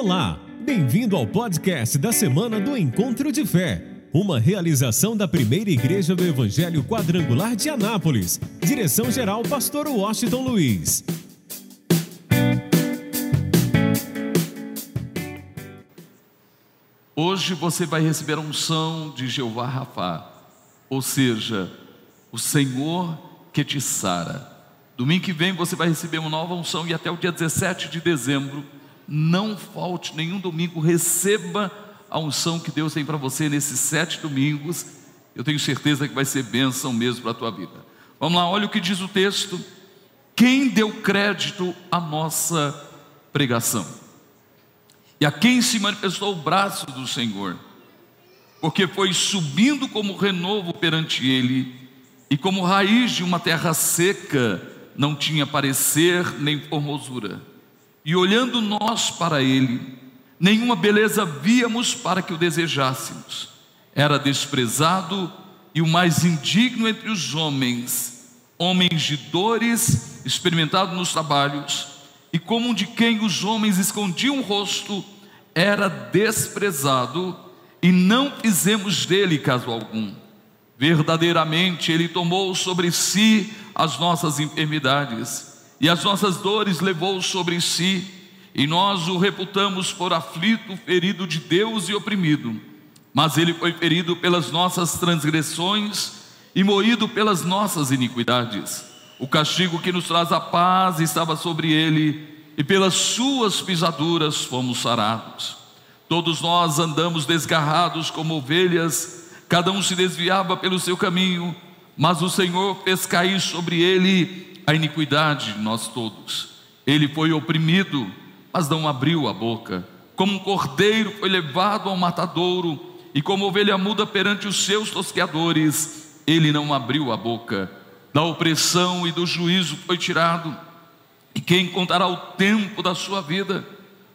Olá, bem-vindo ao podcast da semana do Encontro de Fé, uma realização da primeira igreja do Evangelho Quadrangular de Anápolis. Direção-geral, Pastor Washington Luiz. Hoje você vai receber a unção de Jeová Rafá, ou seja, o Senhor que te sara. Domingo que vem você vai receber uma nova unção e até o dia 17 de dezembro, não falte nenhum domingo, receba a unção que Deus tem para você nesses sete domingos. Eu tenho certeza que vai ser bênção mesmo para a tua vida. Vamos lá, olha o que diz o texto. Quem deu crédito à nossa pregação? E a quem se manifestou o braço do Senhor? Porque foi subindo como renovo perante ele, e como raiz de uma terra seca, não tinha parecer nem formosura. E olhando nós para ele, nenhuma beleza víamos para que o desejássemos. Era desprezado e o mais indigno entre os homens, homens de dores, experimentado nos trabalhos, e como de quem os homens escondiam o rosto, era desprezado e não fizemos dele caso algum. Verdadeiramente ele tomou sobre si as nossas enfermidades e as nossas dores levou sobre si, e nós o reputamos por aflito, ferido de Deus e oprimido. Mas ele foi ferido pelas nossas transgressões e moído pelas nossas iniquidades. O castigo que nos traz a paz estava sobre ele, e pelas suas pisaduras fomos sarados. Todos nós andamos desgarrados como ovelhas, cada um se desviava pelo seu caminho, mas o Senhor fez cair sobre ele a iniquidade de nós todos. Ele foi oprimido, mas não abriu a boca. Como um cordeiro foi levado ao matadouro, e como ovelha muda perante os seus tosqueadores, ele não abriu a boca. Da opressão e do juízo foi tirado e quem contará o tempo da sua vida?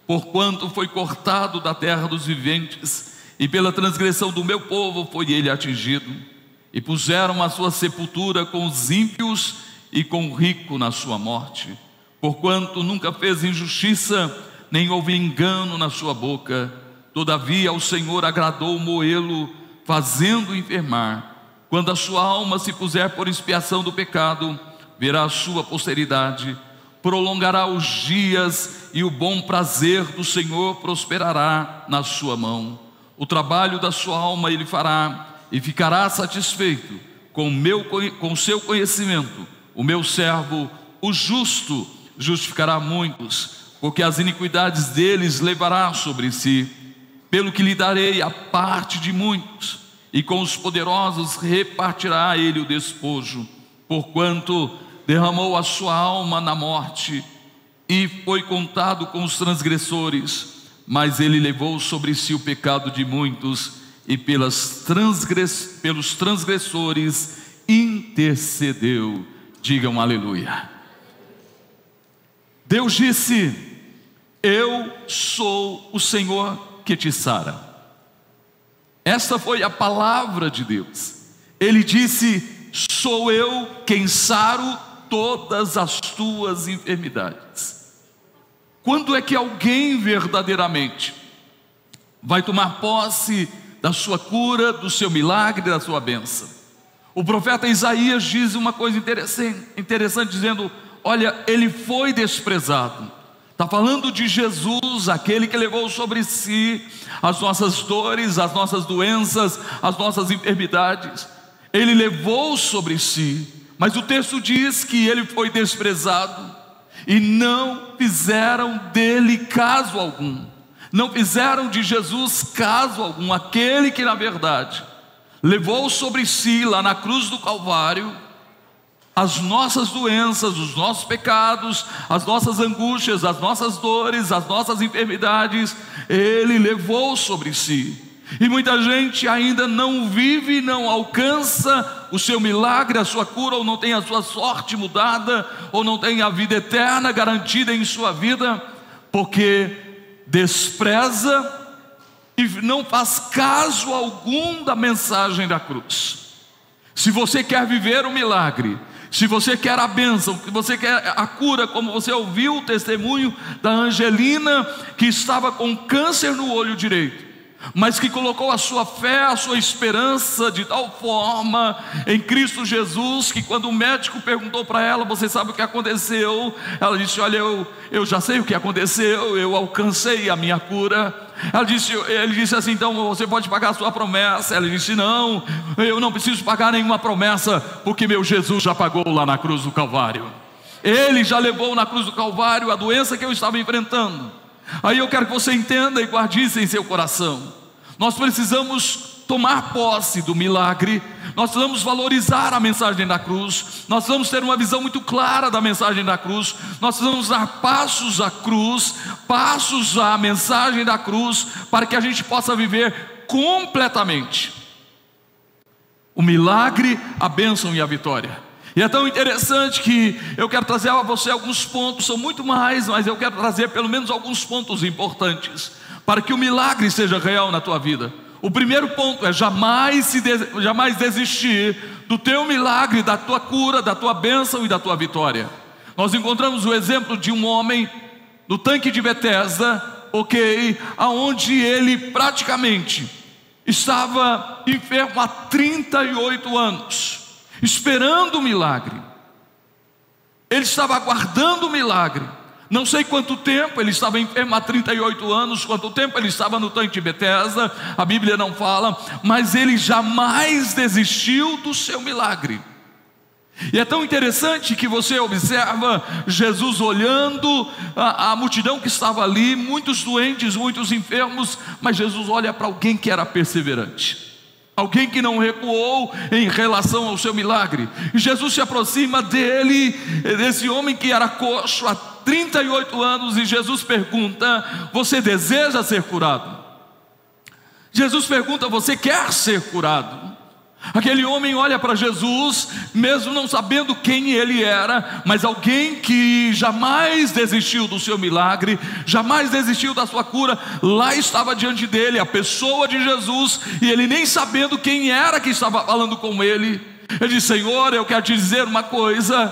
Porquanto foi cortado da terra dos viventes, e pela transgressão do meu povo foi ele atingido. E puseram a sua sepultura com os ímpios e com o rico na sua morte. Porquanto nunca fez injustiça, nem houve engano na sua boca. Todavia ao Senhor agradou moê-lo, fazendo enfermar. Quando a sua alma se puser por expiação do pecado, verá a sua posteridade prolongará os dias e o bom prazer do Senhor prosperará na sua mão. O trabalho da sua alma ele fará e ficará satisfeito com meu com seu conhecimento. O meu servo, o justo, justificará muitos, porque as iniquidades deles levará sobre si. Pelo que lhe darei a parte de muitos, e com os poderosos repartirá ele o despojo, porquanto derramou a sua alma na morte e foi contado com os transgressores, mas ele levou sobre si o pecado de muitos e pelas transgress, pelos transgressores intercedeu. Digam aleluia. Deus disse: Eu sou o Senhor que te sara. Esta foi a palavra de Deus. Ele disse: Sou eu quem saro todas as tuas enfermidades. Quando é que alguém verdadeiramente vai tomar posse da sua cura, do seu milagre, da sua bênção? O profeta Isaías diz uma coisa interessante, dizendo: Olha, ele foi desprezado. Está falando de Jesus, aquele que levou sobre si as nossas dores, as nossas doenças, as nossas enfermidades. Ele levou sobre si mas o texto diz que ele foi desprezado e não fizeram dele caso algum. Não fizeram de Jesus caso algum, aquele que na verdade levou sobre si lá na cruz do Calvário as nossas doenças, os nossos pecados, as nossas angústias, as nossas dores, as nossas enfermidades, ele levou sobre si. E muita gente ainda não vive, não alcança o seu milagre, a sua cura, ou não tem a sua sorte mudada, ou não tem a vida eterna garantida em sua vida, porque despreza e não faz caso algum da mensagem da cruz. Se você quer viver o milagre, Se você quer a bênção, se você quer a cura, como você ouviu o testemunho da Angelina, que estava com câncer no olho direito, mas que colocou a sua fé, a sua esperança de tal forma em Cristo Jesus, que quando o médico perguntou para ela, você sabe o que aconteceu? Ela disse: Olha, eu, eu já sei o que aconteceu, eu alcancei a minha cura. Ela disse, ele disse assim: então você pode pagar a sua promessa. Ela disse: não, eu não preciso pagar nenhuma promessa, porque meu Jesus já pagou lá na cruz do Calvário. Ele já levou na cruz do Calvário a doença que eu estava enfrentando. Aí eu quero que você entenda e guarde isso em seu coração. Nós precisamos tomar posse do milagre, nós precisamos valorizar a mensagem da cruz, nós precisamos ter uma visão muito clara da mensagem da cruz, nós precisamos dar passos à cruz, passos à mensagem da cruz, para que a gente possa viver completamente o milagre, a bênção e a vitória. E é tão interessante que eu quero trazer a você alguns pontos, são muito mais, mas eu quero trazer pelo menos alguns pontos importantes, para que o milagre seja real na tua vida. O primeiro ponto é jamais, se jamais desistir do teu milagre, da tua cura, da tua bênção e da tua vitória. Nós encontramos o exemplo de um homem no tanque de Betesda, ok, aonde ele praticamente estava enfermo há 38 anos, esperando o milagre. Ele estava aguardando o milagre. Não sei quanto tempo ele estava enfermo há 38 anos, quanto tempo ele estava no tanque de Betesda, a Bíblia não fala, mas ele jamais desistiu do seu milagre. E é tão interessante que você observa Jesus olhando a, a, multidão que estava ali, muitos doentes, muitos enfermos, mas Jesus olha para alguém que era perseverante. Alguém que não recuou em relação ao seu milagre. Jesus se aproxima dele, desse homem que era coxo há 38 anos, e Jesus pergunta: Você deseja ser curado? Jesus pergunta: Você quer ser curado? Aquele homem olha para Jesus, mesmo não sabendo quem ele era, mas alguém que jamais desistiu do seu milagre, jamais desistiu da sua cura, lá estava diante dele a pessoa de Jesus, e ele nem sabendo quem era que estava falando com ele. Ele diz: Senhor, eu quero te dizer uma coisa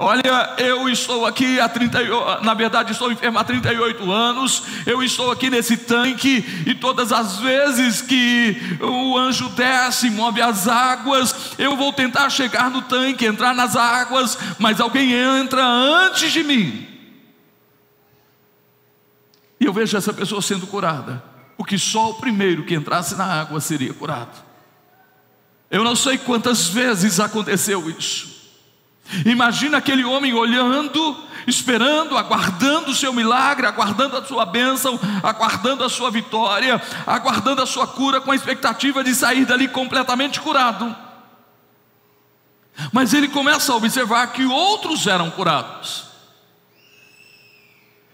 Olha, eu estou aqui há 30, na verdade estou enfermo há 38 anos, eu estou aqui nesse tanque e todas as vezes que o anjo desce, move as águas, eu vou tentar chegar no tanque, entrar nas águas, mas alguém entra antes de mim. E eu vejo essa pessoa sendo curada, porque só o primeiro que entrasse na água seria curado. Eu não sei quantas vezes aconteceu isso. Imagina aquele homem olhando, esperando, aguardando o seu milagre, aguardando a sua bênção, aguardando a sua vitória, aguardando a sua cura, com a expectativa de sair dali completamente curado. Mas ele começa a observar que outros eram curados.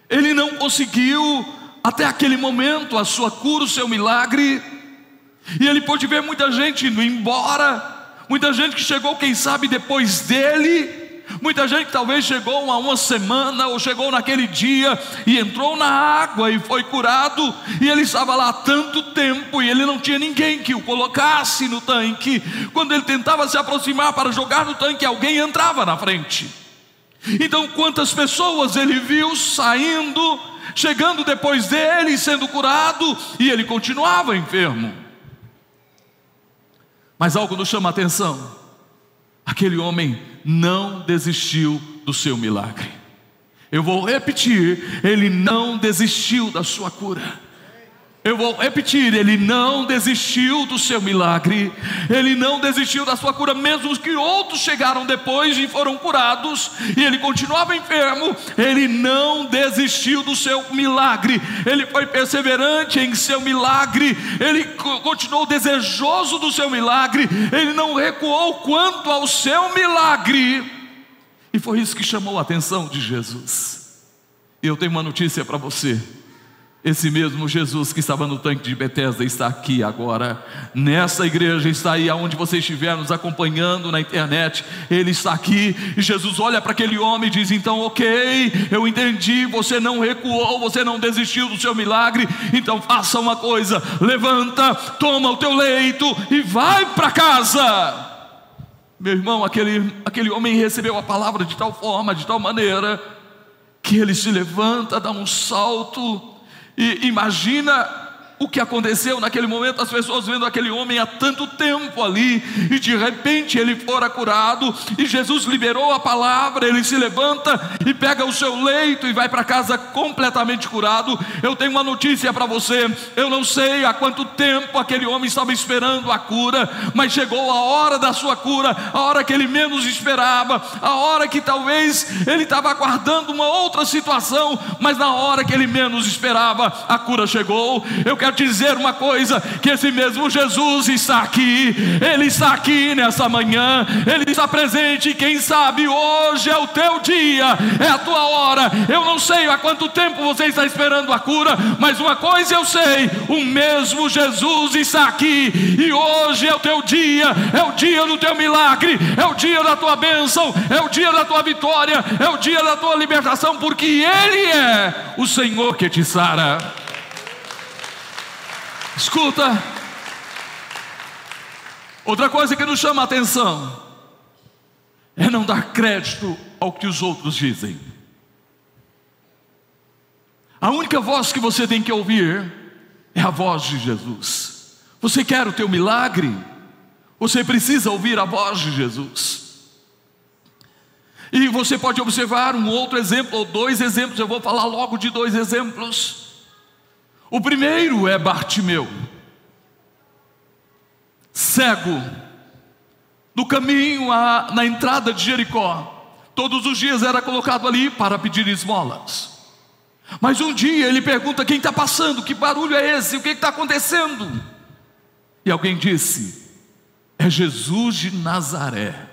Ele não conseguiu, até aquele momento, a sua cura, o seu milagre, e ele pôde ver muita gente indo embora, muita gente que chegou, quem sabe, depois dele, muita gente talvez chegou há uma semana ou chegou naquele dia e entrou na água e foi curado, e ele estava lá há tanto tempo e ele não tinha ninguém que o colocasse no tanque. Quando ele tentava se aproximar para jogar no tanque, alguém entrava na frente. Então, quantas pessoas ele viu saindo, chegando depois dele, sendo curado, e ele continuava enfermo. Mas algo nos chama a atenção: aquele homem não desistiu do seu milagre. Eu vou repetir: ele não desistiu da sua cura. Eu vou repetir: ele não desistiu do seu milagre, ele não desistiu da sua cura, mesmo que outros chegaram depois e foram curados, e ele continuava enfermo, ele não desistiu do seu milagre, ele foi perseverante em seu milagre, ele continuou desejoso do seu milagre, ele não recuou quanto ao seu milagre, e foi isso que chamou a atenção de Jesus. E eu tenho uma notícia para você. Esse mesmo Jesus que estava no tanque de Betesda está aqui agora, nessa igreja, está aí aonde você estiver nos acompanhando na internet, ele está aqui, e Jesus olha para aquele homem e diz: Então, ok, eu entendi, você não recuou, você não desistiu do seu milagre, então faça uma coisa: levanta, toma o teu leito e vai para casa. Meu irmão, aquele, aquele homem recebeu a palavra de tal forma, de tal maneira, que ele se levanta, dá um salto e imagina o que aconteceu naquele momento, as pessoas vendo aquele homem há tanto tempo ali, e de repente ele fora curado, e Jesus liberou a palavra, ele se levanta e pega o seu leito e vai para casa completamente curado. Eu tenho uma notícia para você, eu não sei há quanto tempo aquele homem estava esperando a cura, mas chegou a hora da sua cura, a hora que ele menos esperava, a hora que talvez ele estava aguardando uma outra situação, mas na hora que ele menos esperava, a cura chegou. Eu quero te dizer uma coisa: que esse mesmo Jesus está aqui, Ele está aqui nessa manhã, Ele está presente. Quem sabe hoje é o teu dia, é a tua hora. Eu não sei há quanto tempo você está esperando a cura, mas uma coisa eu sei: o mesmo Jesus está aqui, e hoje é o teu dia, é o dia do teu milagre, é o dia da tua bênção, é o dia da tua vitória, é o dia da tua libertação, porque Ele é o Senhor que te sara. Escuta. Outra coisa que nos chama a atenção é não dar crédito ao que os outros dizem. A única voz que você tem que ouvir é a voz de Jesus. Você quer o teu milagre? Você precisa ouvir a voz de Jesus. E você pode observar um outro exemplo, ou dois exemplos, eu vou falar logo de dois exemplos. O primeiro é Bartimeu, cego, no caminho na entrada de Jericó. Todos os dias era colocado ali para pedir esmolas. Mas um dia ele pergunta: quem está passando? Que barulho é esse? O que está acontecendo? E alguém disse: é Jesus de Nazaré.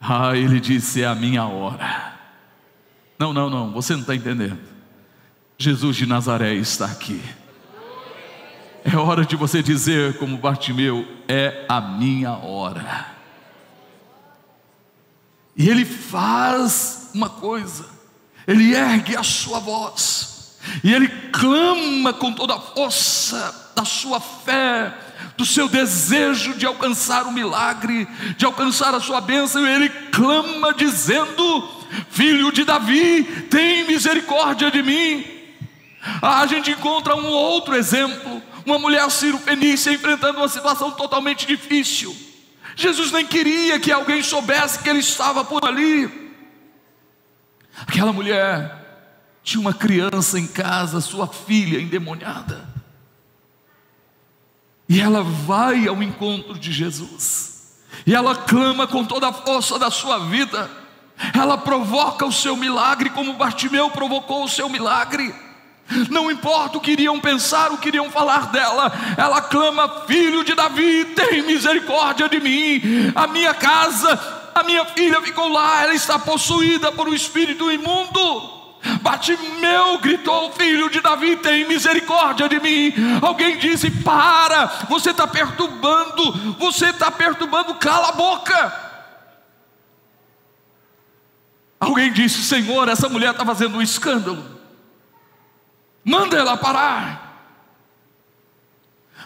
Ah, ele disse: é a minha hora. Não, não, não, você não está entendendo. Jesus de Nazaré está aqui. É hora de você dizer, como Bartimeu, é a minha hora. E ele faz uma coisa, ele ergue a sua voz, e ele clama com toda a força da sua fé, do seu desejo de alcançar o milagre, de alcançar a sua bênção, e ele clama dizendo: Filho de Davi, tem misericórdia de mim. Ah, a gente encontra um outro exemplo, uma mulher Ciro-Fenícia enfrentando uma situação totalmente difícil. Jesus nem queria que alguém soubesse que ele estava por ali. Aquela mulher tinha uma criança em casa, sua filha endemoniada. E ela vai ao encontro de Jesus. E ela clama com toda a força da sua vida. Ela provoca o seu milagre, como Bartimeu provocou o seu milagre. Não importa o que iriam pensar, o que iriam falar dela, ela clama: Filho de Davi, tem misericórdia de mim. A minha casa, a minha filha ficou lá, ela está possuída por um espírito imundo. Batimeu gritou: Filho de Davi, tem misericórdia de mim. Alguém disse: Para, você está perturbando, você está perturbando, cala a boca. Alguém disse: Senhor, essa mulher está fazendo um escândalo. Manda ela parar.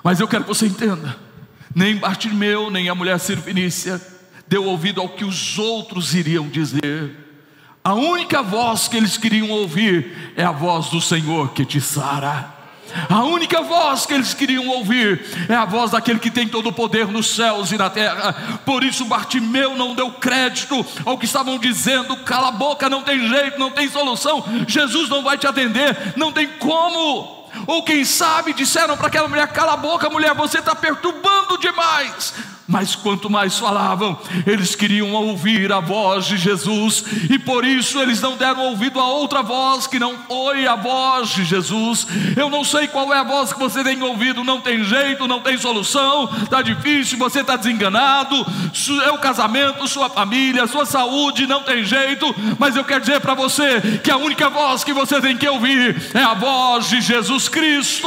Mas eu quero que você entenda: nem Bartimeu, nem a mulher Sirfinícia deu ouvido ao que os outros iriam dizer. A única voz que eles queriam ouvir é a voz do Senhor que te sara. A única voz que eles queriam ouvir é a voz daquele que tem todo o poder nos céus e na terra. Por isso Bartimeu não deu crédito ao que estavam dizendo: cala a boca, não tem jeito, não tem solução. Jesus não vai te atender, não tem como. Ou quem sabe disseram para aquela mulher: cala a boca, mulher, você está perturbando demais. Mas quanto mais falavam, eles queriam ouvir a voz de Jesus, e por isso eles não deram ouvido a outra voz que não foi a voz de Jesus. Eu não sei qual é a voz que você tem ouvido, não tem jeito, não tem solução, está difícil, você está desenganado, é o casamento, sua família, sua saúde, não tem jeito, mas eu quero dizer para você que a única voz que você tem que ouvir é a voz de Jesus Cristo,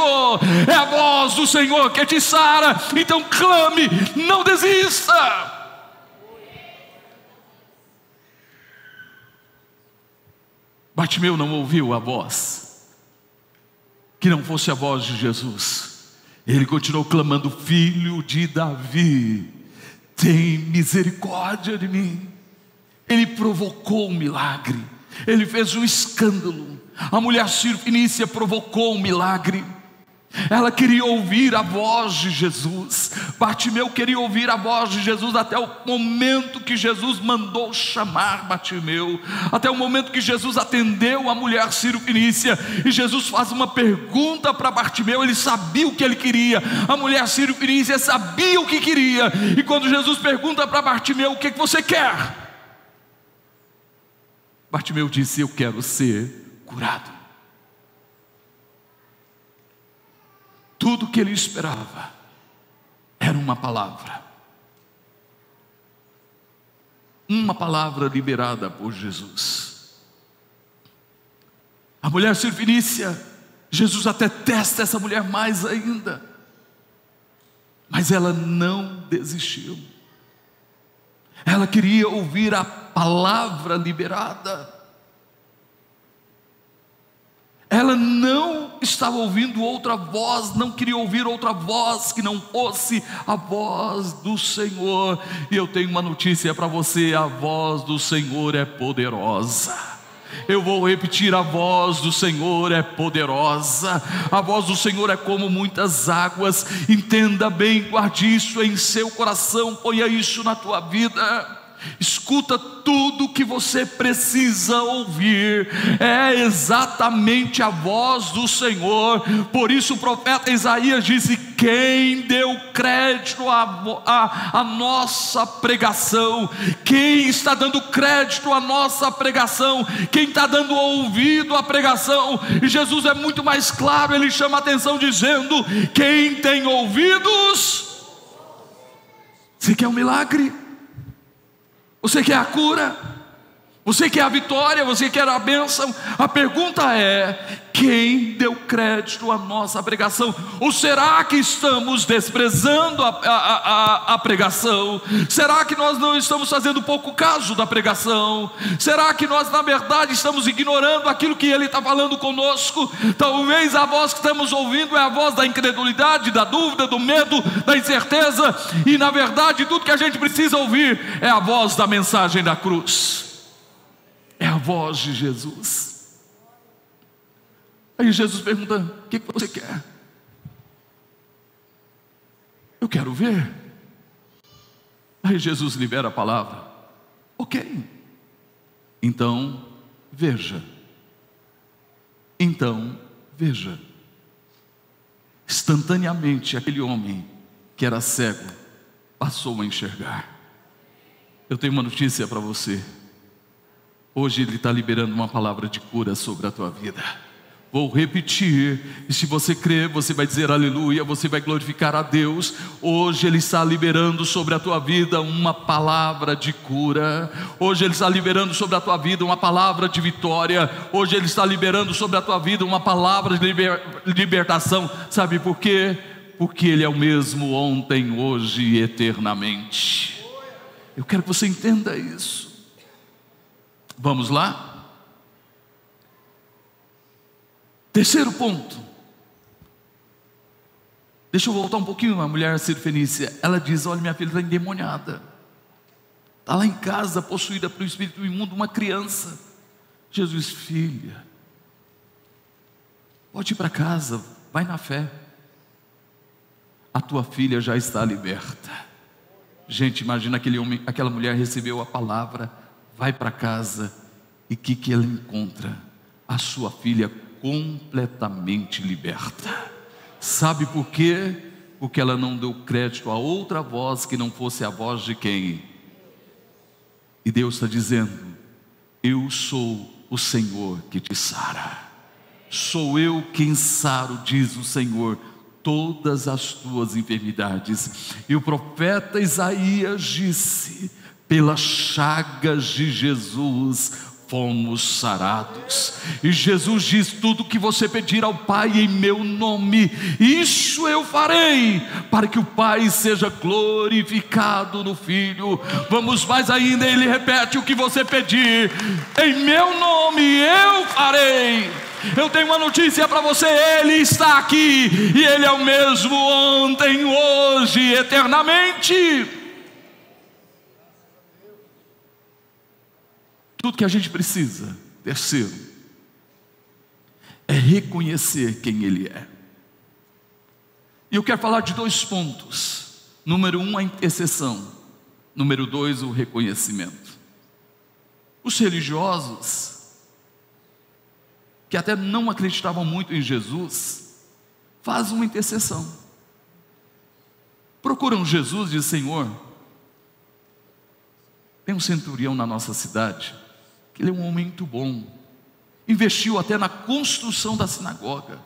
é a voz do Senhor que te sara, então clame, não desista. Bartimeu não ouviu a voz, que não fosse a voz de Jesus. Ele continuou clamando: Filho de Davi, tem misericórdia de mim. Ele provocou um milagre, ele fez um escândalo. A mulher Fenícia provocou um milagre. Ela queria ouvir a voz de Jesus. Bartimeu queria ouvir a voz de Jesus até o momento que Jesus mandou chamar Bartimeu, até o momento que Jesus atendeu a mulher Ciro Fenícia e Jesus faz uma pergunta para Bartimeu. Ele sabia o que ele queria, a mulher Ciro Fenícia sabia o que queria, e quando Jesus pergunta para Bartimeu: O que, que você quer? Bartimeu disse: Eu quero ser curado. Tudo que ele esperava era uma palavra. Uma palavra liberada por Jesus. A mulher sirfinícia, Jesus até testa essa mulher mais ainda. Mas ela não desistiu. Ela queria ouvir a palavra liberada. Ela não estava ouvindo outra voz, não queria ouvir outra voz que não fosse a voz do Senhor. E eu tenho uma notícia para você: a voz do Senhor é poderosa. Eu vou repetir: a voz do Senhor é poderosa, a voz do Senhor é como muitas águas. Entenda bem, guarde isso em seu coração, ponha isso na tua vida. Escuta tudo que você precisa ouvir, é exatamente a voz do Senhor. Por isso o profeta Isaías disse: Quem deu crédito à nossa pregação? Quem está dando crédito à nossa pregação? Quem está dando ouvido à pregação? E Jesus é muito mais claro, ele chama a atenção dizendo: Quem tem ouvidos? Você quer um milagre? Você quer a cura? Você quer a vitória? Você quer a bênção? A pergunta é: quem deu crédito à nossa pregação? Ou será que estamos desprezando a, a, a, a, pregação? Será que nós não estamos fazendo pouco caso da pregação? Será que nós, na verdade, estamos ignorando aquilo que Ele está falando conosco? Talvez a voz que estamos ouvindo é a voz da incredulidade, da dúvida, do medo, da incerteza, e na verdade, tudo que a gente precisa ouvir é a voz da mensagem da cruz, voz de Jesus. Aí Jesus pergunta: O que você quer? Eu quero ver. Aí Jesus libera a palavra: Ok. Então, veja. Então, veja. Instantaneamente, aquele homem que era cego passou a enxergar. Eu tenho uma notícia para você. Hoje Ele está liberando uma palavra de cura sobre a tua vida. Vou repetir, e se você crer, você vai dizer aleluia, você vai glorificar a Deus. Hoje Ele está liberando sobre a tua vida uma palavra de cura, hoje Ele está liberando sobre a tua vida uma palavra de vitória, hoje Ele está liberando sobre a tua vida uma palavra de liber, libertação. Sabe por quê? Porque Ele é o mesmo ontem, hoje e eternamente. Eu quero que você entenda isso. Vamos lá? Terceiro ponto. Deixa eu voltar um pouquinho. A mulher Fenícia, ela diz: Olha, minha filha está endemoniada. Está lá em casa, possuída pelo espírito imundo, uma criança. Jesus, filha, pode ir para casa, vai na fé. A tua filha já está liberta. Gente, imagina aquele homem, aquela mulher recebeu a palavra, vai para casa e que, que ela encontra? A sua filha completamente liberta. Sabe por quê? Porque ela não deu crédito a outra voz que não fosse a voz de quem? E Deus está dizendo: Eu sou o Senhor que te sara. Sou eu quem saro, diz o Senhor, todas as tuas enfermidades. E o profeta Isaías disse: pelas chagas de Jesus fomos sarados. E Jesus diz: tudo que você pedir ao Pai em meu nome, isso eu farei, para que o Pai seja glorificado no Filho. Vamos mais ainda, ele repete: o que você pedir em meu nome, eu farei. Eu tenho uma notícia para você: Ele está aqui e Ele é o mesmo ontem, hoje, eternamente. Tudo que a gente precisa, terceiro, é reconhecer quem Ele é. E eu quero falar de dois pontos. Número um, a intercessão. Número dois, o reconhecimento. Os religiosos, que até não acreditavam muito em Jesus, fazem uma intercessão. Procuram Jesus e dizem: Senhor, tem um centurião na nossa cidade, ele é um homem muito bom, investiu até na construção da sinagoga,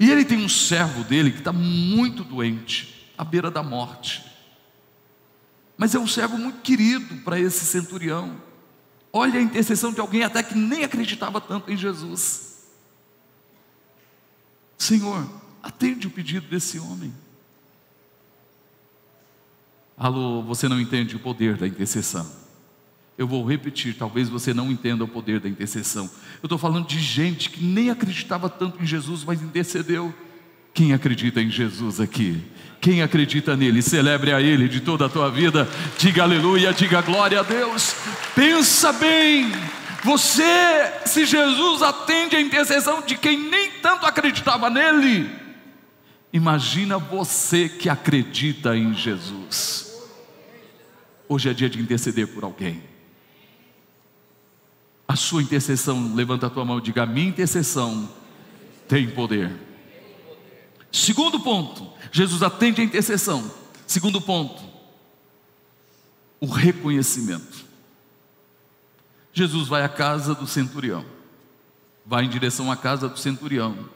e ele tem um servo dele que está muito doente, à beira da morte, mas é um servo muito querido para esse centurião. Olha a intercessão de alguém até que nem acreditava tanto em Jesus. Senhor, atende o pedido desse homem. Alô, você não entende o poder da intercessão. Eu vou repetir, talvez você não entenda o poder da intercessão. Eu estou falando de gente que nem acreditava tanto em Jesus, mas intercedeu. Quem acredita em Jesus aqui? Quem acredita nele? Celebre a Ele de toda a tua vida. Diga aleluia, diga glória a Deus. Pensa bem. Você, se Jesus atende a intercessão de quem nem tanto acreditava nele, imagina você que acredita em Jesus. Hoje é dia de interceder por alguém. A sua intercessão, levanta a tua mão e diga: a minha intercessão tem poder. Segundo ponto, Jesus atende a intercessão. Segundo ponto, o reconhecimento. Jesus vai à casa do centurião, vai em direção à casa do centurião.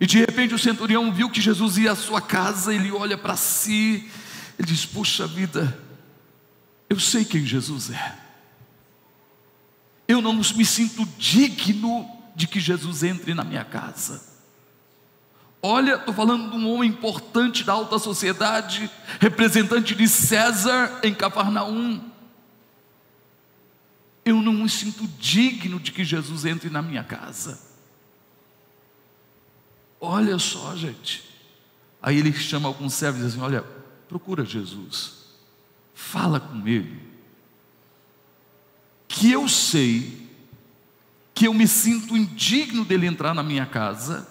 E de repente o centurião viu que Jesus ia à sua casa, ele olha para si, ele diz: Puxa vida, eu sei quem Jesus é. Eu não me sinto digno de que Jesus entre na minha casa. Olha, estou falando de um homem importante da alta sociedade, representante de César em Cafarnaum. Eu não me sinto digno de que Jesus entre na minha casa. Olha só, gente. Aí ele chama alguns servos e diz assim: Olha, procura Jesus fala com ele, que eu sei que eu me sinto indigno dele entrar na minha casa,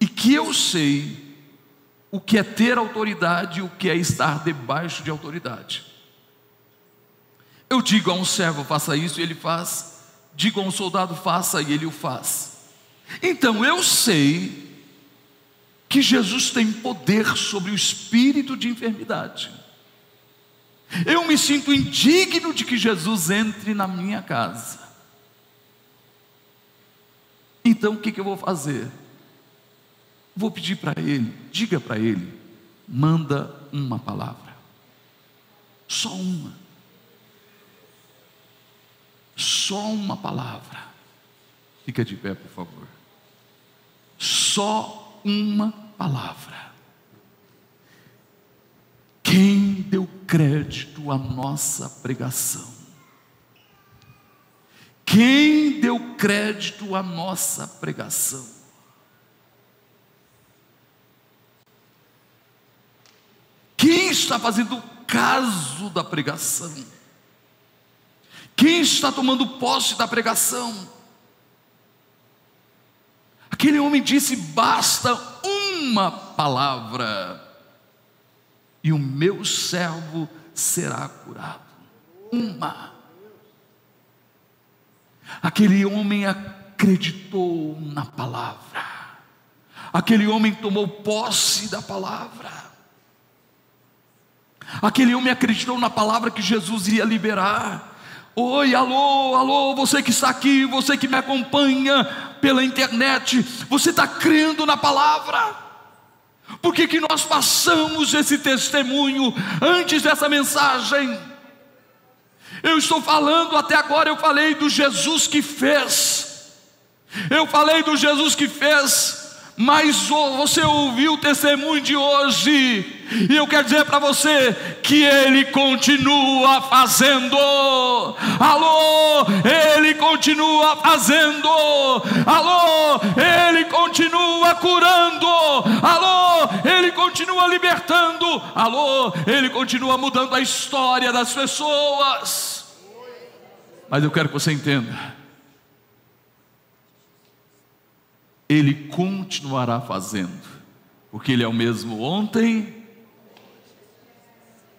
e que eu sei o que é ter autoridade e o que é estar debaixo de autoridade. Eu digo a um servo, faça isso, e ele faz. Digo a um soldado, faça, e ele o faz. Então eu sei que Jesus tem poder sobre o espírito de enfermidade. Eu me sinto indigno de que Jesus entre na minha casa. Então o que, que eu vou fazer? Vou pedir para ele, diga para ele, manda uma palavra, só uma, só uma palavra. Fica de pé, por favor. Só uma palavra. Quem deu crédito à nossa pregação? Quem deu crédito à nossa pregação? Quem está fazendo caso da pregação? Quem está tomando posse da pregação? Aquele homem disse: basta uma palavra e o meu servo será curado. Uma. Aquele homem acreditou na palavra. Aquele homem tomou posse da palavra. Aquele homem acreditou na palavra que Jesus iria liberar. Oi, alô, alô, você que está aqui, você que me acompanha pela internet, você está crendo na palavra? Por que, que nós passamos esse testemunho antes dessa mensagem? Eu estou falando, até agora eu falei do Jesus que fez, eu falei do Jesus que fez, mas você ouviu o testemunho de hoje, e eu quero dizer para você que Ele continua fazendo. Alô, Ele continua fazendo. Alô, Ele continua curando. Alô, Ele continua libertando. Alô, Ele continua mudando a história das pessoas. Mas eu quero que você entenda. Ele continuará fazendo, porque Ele é o mesmo ontem,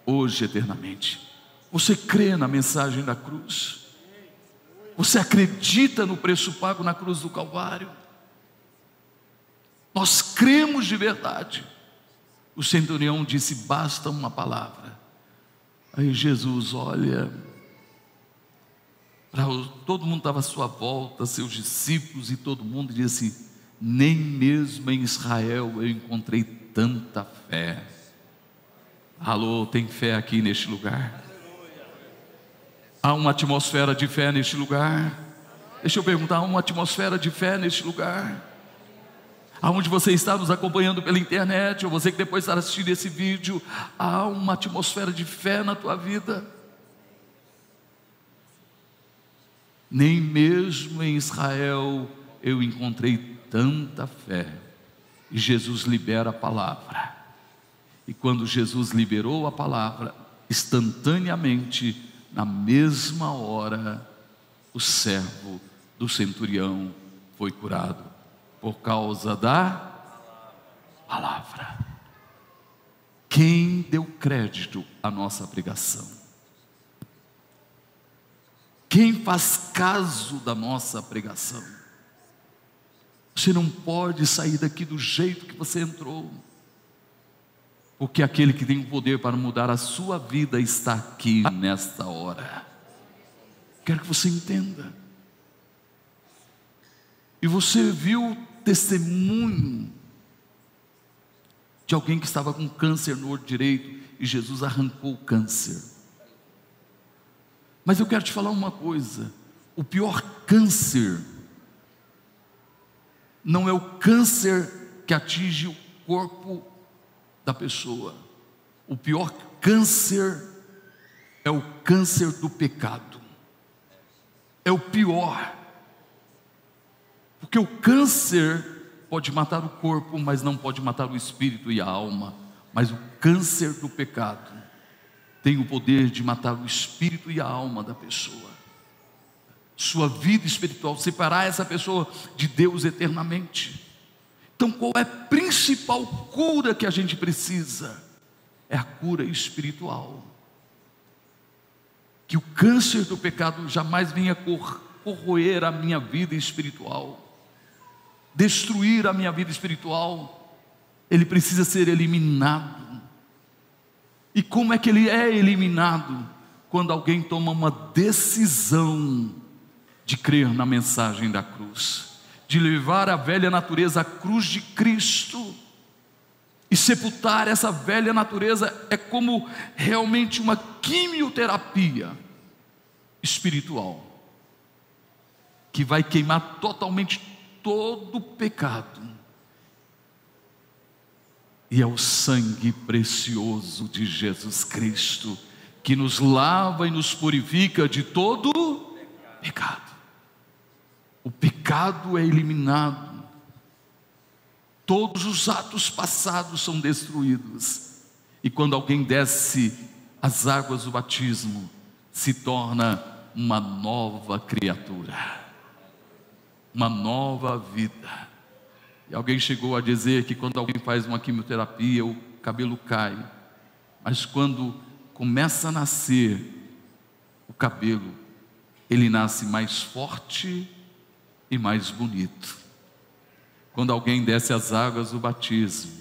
hoje, eternamente. Você crê na mensagem da cruz? Você acredita no preço pago na cruz do Calvário? Nós cremos de verdade. O centurião disse: basta uma palavra. Aí Jesus olha, para todo mundo estava à sua volta, seus discípulos e todo mundo, e disse: nem mesmo em Israel eu encontrei tanta fé. Alô, tem fé aqui neste lugar? Há uma atmosfera de fé neste lugar? Deixa eu perguntar, há uma atmosfera de fé neste lugar? Aonde você está nos acompanhando pela internet, ou você que depois está assistindo esse vídeo, há uma atmosfera de fé na tua vida? Nem mesmo em Israel eu encontrei tanta fé. E Jesus libera a palavra. E quando Jesus liberou a palavra, instantaneamente, na mesma hora, o servo do centurião foi curado por causa da palavra. Quem deu crédito à nossa pregação? Quem faz caso da nossa pregação? Você não pode sair daqui do jeito que você entrou porque aquele que tem o poder para mudar a sua vida está aqui nesta hora. Quero que você entenda. E você viu testemunho de alguém que estava com câncer no olho direito e Jesus arrancou o câncer. Mas eu quero te falar uma coisa: o pior câncer não é o câncer que atinge o corpo da pessoa. O pior câncer é o câncer do pecado. É o pior. Porque o câncer pode matar o corpo, mas não pode matar o espírito e a alma. Mas o câncer do pecado tem o poder de matar o espírito e a alma da pessoa. Sua vida espiritual, separar essa pessoa de Deus eternamente. Então, qual é a principal cura que a gente precisa? É a cura espiritual. Que o câncer do pecado jamais venha corroer a minha vida espiritual, destruir a minha vida espiritual. Ele precisa ser eliminado. E como é que ele é eliminado? Quando alguém toma uma decisão de crer na mensagem da cruz de levar a velha natureza à cruz de Cristo. E sepultar essa velha natureza é como realmente uma quimioterapia espiritual, que vai queimar totalmente todo o pecado. E é o sangue precioso de Jesus Cristo que nos lava e nos purifica de todo o pecado é eliminado, todos os atos passados são destruídos, e quando alguém desce as águas do batismo, se torna uma nova criatura, uma nova vida. E alguém chegou a dizer que quando alguém faz uma quimioterapia, o cabelo cai, mas quando começa a nascer o cabelo, ele nasce mais forte e mais bonito. Quando alguém desce as águas do batismo,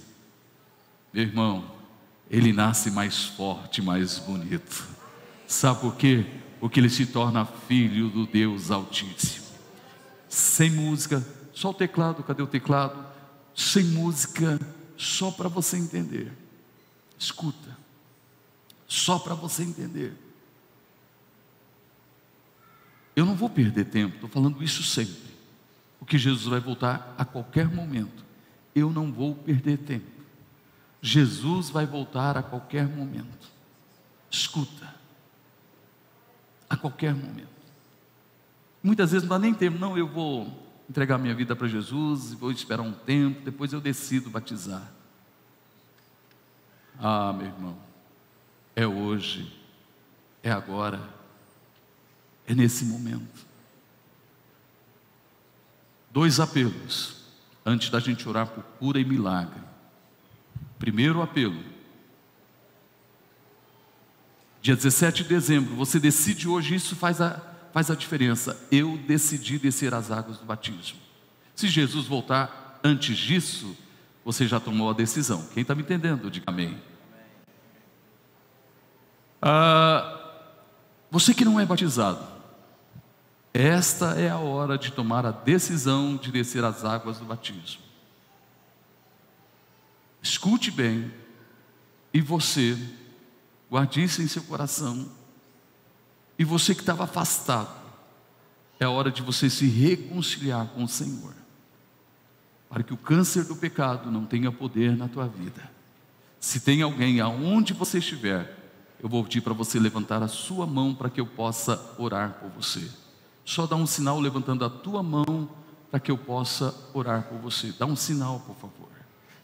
meu irmão, ele nasce mais forte, mais bonito. Sabe por quê? Porque ele se torna filho do Deus Altíssimo. Sem música, só o teclado, cadê o teclado? Sem música, só para você entender. Escuta, só para você entender. Eu não vou perder tempo, estou falando isso sempre porque Jesus vai voltar a qualquer momento. Eu não vou perder tempo. Jesus vai voltar a qualquer momento. Escuta. A qualquer momento. Muitas vezes não dá nem tempo, não, eu vou entregar minha vida para Jesus, vou esperar um tempo, depois eu decido batizar. Ah, meu irmão, é hoje, é agora, É nesse momento. Dois apelos antes da gente orar por cura e milagre. Primeiro apelo. Dia 17 de dezembro, você decide hoje, isso faz a, faz a diferença. Eu decidi descer as águas do batismo. Se Jesus voltar antes disso, você já tomou a decisão. Quem está me entendendo, diga amém. Ah, você que não é batizado, esta é a hora de tomar a decisão de descer as águas do batismo. Escute bem, e você, guarde isso em seu coração, e você que estava afastado, é a hora de você se reconciliar com o Senhor, para que o câncer do pecado não tenha poder na tua vida. Se tem alguém aonde você estiver, eu vou pedir para você levantar a sua mão para que eu possa orar por você. Só dá um sinal levantando a tua mão para que eu possa orar por você. Dá um sinal, por favor.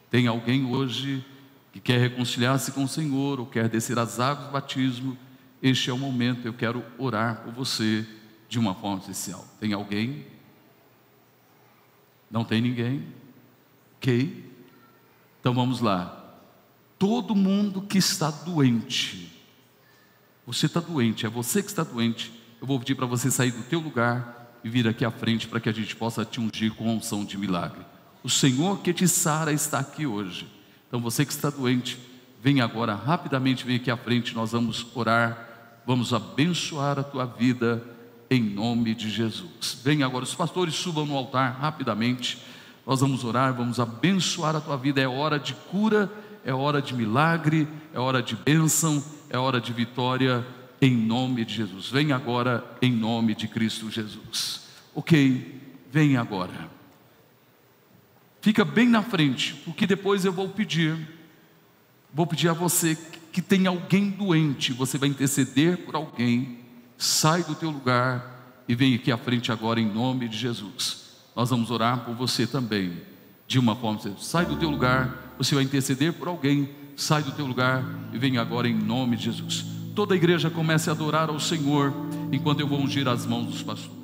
Tem alguém hoje que quer reconciliar-se com o Senhor ou quer descer as águas do batismo? Este é o momento, eu quero orar por você de uma forma especial. Tem alguém? Não tem ninguém? Ok? Então vamos lá. Todo mundo que está doente, você está doente, é você que está doente. Eu vou pedir para você sair do teu lugar e vir aqui à frente para que a gente possa te ungir com a unção de milagre. O Senhor que te sara está aqui hoje. Então você que está doente, vem agora rapidamente, vem aqui à frente, nós vamos orar, vamos abençoar a tua vida em nome de Jesus. Vem agora, os pastores subam no altar rapidamente. Nós vamos orar, vamos abençoar a tua vida. É hora de cura, é hora de milagre, é hora de bênção é hora de vitória em nome de Jesus. Vem agora em nome de Cristo Jesus. Ok, vem agora. Fica bem na frente, porque depois eu vou pedir, vou pedir a você que tem alguém doente, você vai interceder por alguém, sai do teu lugar e vem aqui à frente agora em nome de Jesus. Nós vamos orar por você também, de uma forma, sai do teu lugar, você vai interceder por alguém, sai do teu lugar e vem agora em nome de Jesus. Toda a igreja comece a adorar ao Senhor enquanto eu vou ungir as mãos dos pastores.